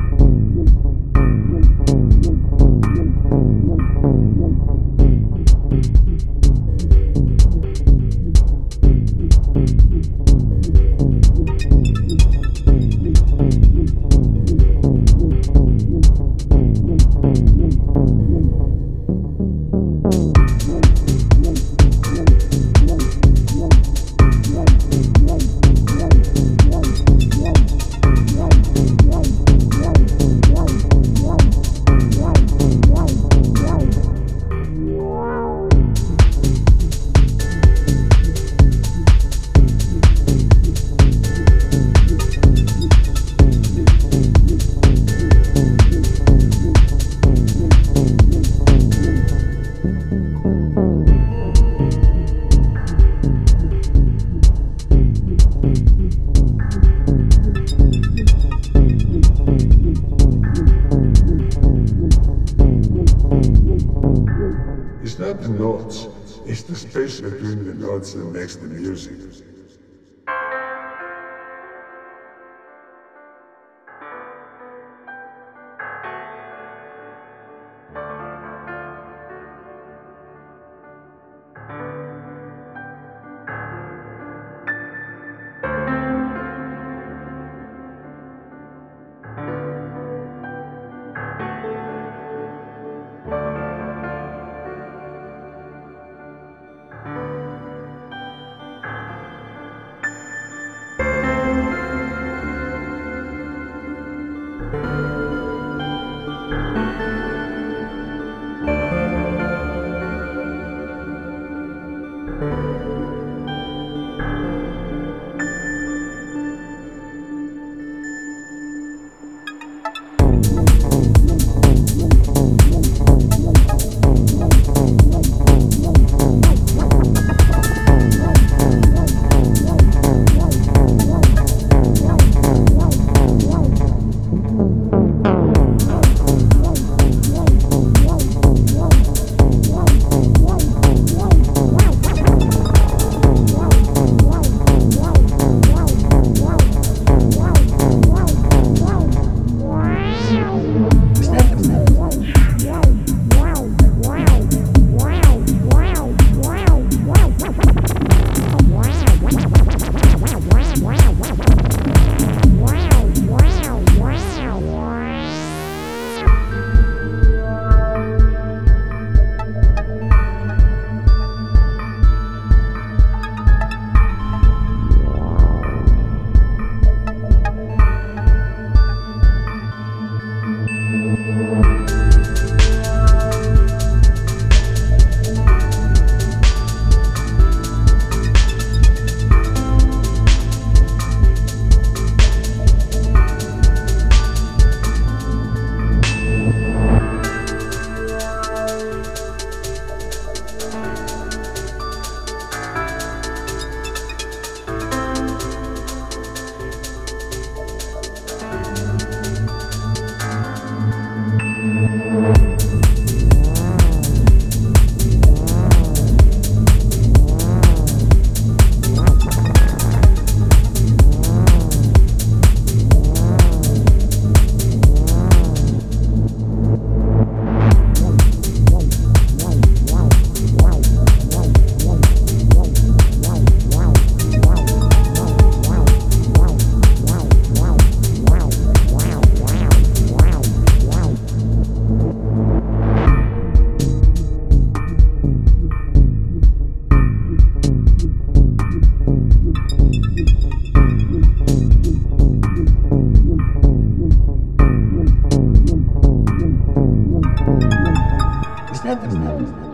you. It's not the notes, it's the space between the notes that makes the music. know.